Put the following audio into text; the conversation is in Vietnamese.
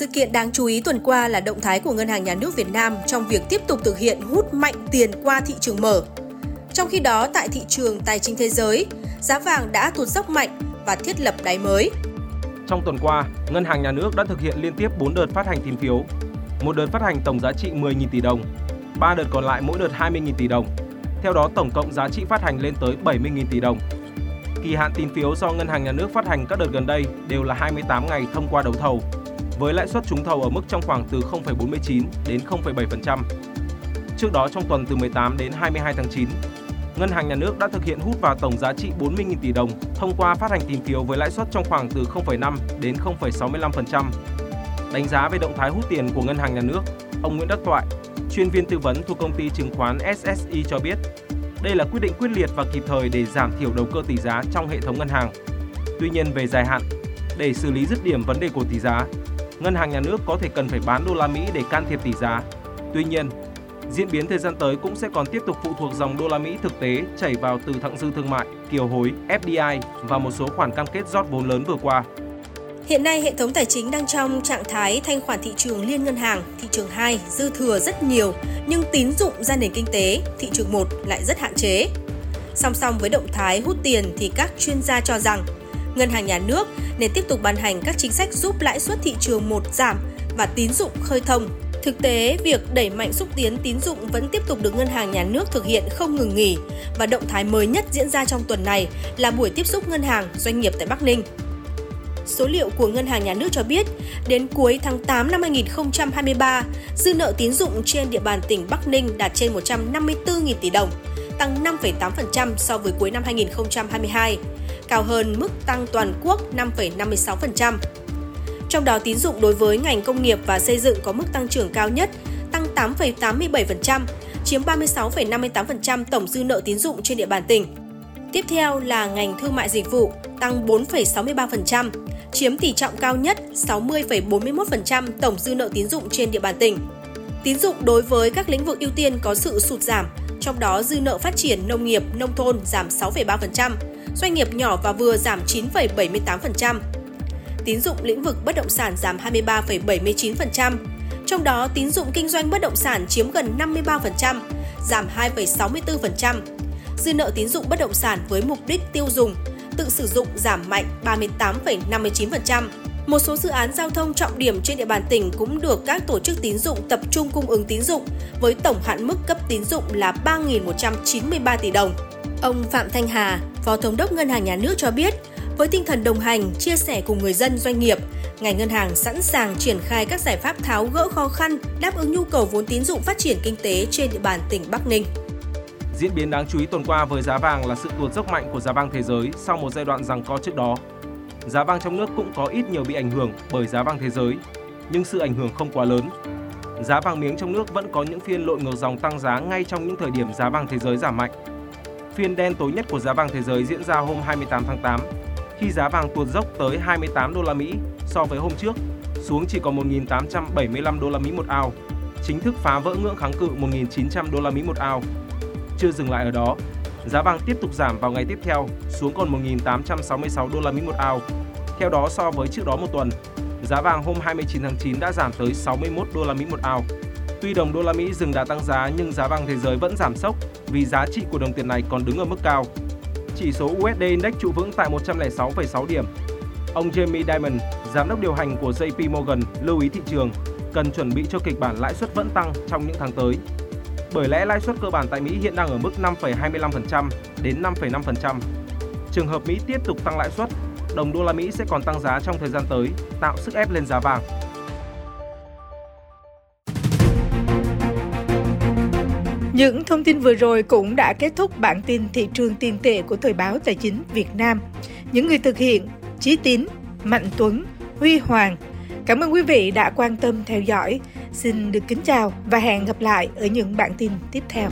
Sự kiện đáng chú ý tuần qua là động thái của Ngân hàng Nhà nước Việt Nam trong việc tiếp tục thực hiện hút mạnh tiền qua thị trường mở. Trong khi đó, tại thị trường tài chính thế giới, giá vàng đã tụt dốc mạnh và thiết lập đáy mới. Trong tuần qua, Ngân hàng Nhà nước đã thực hiện liên tiếp 4 đợt phát hành tín phiếu. Một đợt phát hành tổng giá trị 10.000 tỷ đồng, 3 đợt còn lại mỗi đợt 20.000 tỷ đồng. Theo đó, tổng cộng giá trị phát hành lên tới 70.000 tỷ đồng. Kỳ hạn tín phiếu do Ngân hàng Nhà nước phát hành các đợt gần đây đều là 28 ngày thông qua đấu thầu, với lãi suất trúng thầu ở mức trong khoảng từ 0,49 đến 0,7%. Trước đó trong tuần từ 18 đến 22 tháng 9, Ngân hàng Nhà nước đã thực hiện hút vào tổng giá trị 40.000 tỷ đồng thông qua phát hành tín phiếu với lãi suất trong khoảng từ 0,5 đến 0,65%. Đánh giá về động thái hút tiền của Ngân hàng Nhà nước, ông Nguyễn Đắc Toại, chuyên viên tư vấn thuộc công ty chứng khoán SSI cho biết, đây là quyết định quyết liệt và kịp thời để giảm thiểu đầu cơ tỷ giá trong hệ thống ngân hàng. Tuy nhiên về dài hạn, để xử lý dứt điểm vấn đề của tỷ giá, ngân hàng nhà nước có thể cần phải bán đô la Mỹ để can thiệp tỷ giá. Tuy nhiên, diễn biến thời gian tới cũng sẽ còn tiếp tục phụ thuộc dòng đô la Mỹ thực tế chảy vào từ thặng dư thương mại, kiều hối, FDI và một số khoản cam kết rót vốn lớn vừa qua. Hiện nay, hệ thống tài chính đang trong trạng thái thanh khoản thị trường liên ngân hàng, thị trường 2 dư thừa rất nhiều, nhưng tín dụng ra nền kinh tế, thị trường 1 lại rất hạn chế. Song song với động thái hút tiền thì các chuyên gia cho rằng ngân hàng nhà nước nên tiếp tục ban hành các chính sách giúp lãi suất thị trường một giảm và tín dụng khơi thông. Thực tế, việc đẩy mạnh xúc tiến tín dụng vẫn tiếp tục được ngân hàng nhà nước thực hiện không ngừng nghỉ và động thái mới nhất diễn ra trong tuần này là buổi tiếp xúc ngân hàng doanh nghiệp tại Bắc Ninh. Số liệu của Ngân hàng Nhà nước cho biết, đến cuối tháng 8 năm 2023, dư nợ tín dụng trên địa bàn tỉnh Bắc Ninh đạt trên 154.000 tỷ đồng, tăng 5,8% so với cuối năm 2022, cao hơn mức tăng toàn quốc 5,56%. Trong đó tín dụng đối với ngành công nghiệp và xây dựng có mức tăng trưởng cao nhất, tăng 8,87%, chiếm 36,58% tổng dư nợ tín dụng trên địa bàn tỉnh. Tiếp theo là ngành thương mại dịch vụ, tăng 4,63%, chiếm tỷ trọng cao nhất 60,41% tổng dư nợ tín dụng trên địa bàn tỉnh. Tín dụng đối với các lĩnh vực ưu tiên có sự sụt giảm, trong đó dư nợ phát triển nông nghiệp, nông thôn giảm 6,3%, doanh nghiệp nhỏ và vừa giảm 9,78%. Tín dụng lĩnh vực bất động sản giảm 23,79%, trong đó tín dụng kinh doanh bất động sản chiếm gần 53%, giảm 2,64%. Dư nợ tín dụng bất động sản với mục đích tiêu dùng tự sử dụng giảm mạnh 38,59%. Một số dự án giao thông trọng điểm trên địa bàn tỉnh cũng được các tổ chức tín dụng tập trung cung ứng tín dụng với tổng hạn mức cấp tín dụng là 3.193 tỷ đồng. Ông Phạm Thanh Hà, Phó Thống đốc Ngân hàng Nhà nước cho biết, với tinh thần đồng hành, chia sẻ cùng người dân doanh nghiệp, ngành ngân hàng sẵn sàng triển khai các giải pháp tháo gỡ khó khăn, đáp ứng nhu cầu vốn tín dụng phát triển kinh tế trên địa bàn tỉnh Bắc Ninh. Diễn biến đáng chú ý tuần qua với giá vàng là sự tuột dốc mạnh của giá vàng thế giới sau một giai đoạn rằng co trước đó. Giá vàng trong nước cũng có ít nhiều bị ảnh hưởng bởi giá vàng thế giới, nhưng sự ảnh hưởng không quá lớn. Giá vàng miếng trong nước vẫn có những phiên lội ngược dòng tăng giá ngay trong những thời điểm giá vàng thế giới giảm mạnh. Phiên đen tối nhất của giá vàng thế giới diễn ra hôm 28 tháng 8 khi giá vàng tuột dốc tới 28 đô la Mỹ so với hôm trước, xuống chỉ còn 1.875 đô la Mỹ một ao, chính thức phá vỡ ngưỡng kháng cự 1.900 đô la Mỹ một ao chưa dừng lại ở đó, giá vàng tiếp tục giảm vào ngày tiếp theo xuống còn 1.866 đô la Mỹ một ao. Theo đó so với trước đó một tuần, giá vàng hôm 29 tháng 9 đã giảm tới 61 đô la Mỹ một ao. Tuy đồng đô la Mỹ dừng đã tăng giá nhưng giá vàng thế giới vẫn giảm sốc vì giá trị của đồng tiền này còn đứng ở mức cao. Chỉ số USD Index trụ vững tại 106,6 điểm. Ông Jamie Dimon, giám đốc điều hành của JP Morgan lưu ý thị trường cần chuẩn bị cho kịch bản lãi suất vẫn tăng trong những tháng tới bởi lẽ lãi suất cơ bản tại Mỹ hiện đang ở mức 5,25% đến 5,5%. Trường hợp Mỹ tiếp tục tăng lãi suất, đồng đô la Mỹ sẽ còn tăng giá trong thời gian tới, tạo sức ép lên giá vàng. Những thông tin vừa rồi cũng đã kết thúc bản tin thị trường tiền tệ của Thời báo Tài chính Việt Nam. Những người thực hiện Chí Tín, Mạnh Tuấn, Huy Hoàng. Cảm ơn quý vị đã quan tâm theo dõi. Xin được kính chào và hẹn gặp lại ở những bản tin tiếp theo.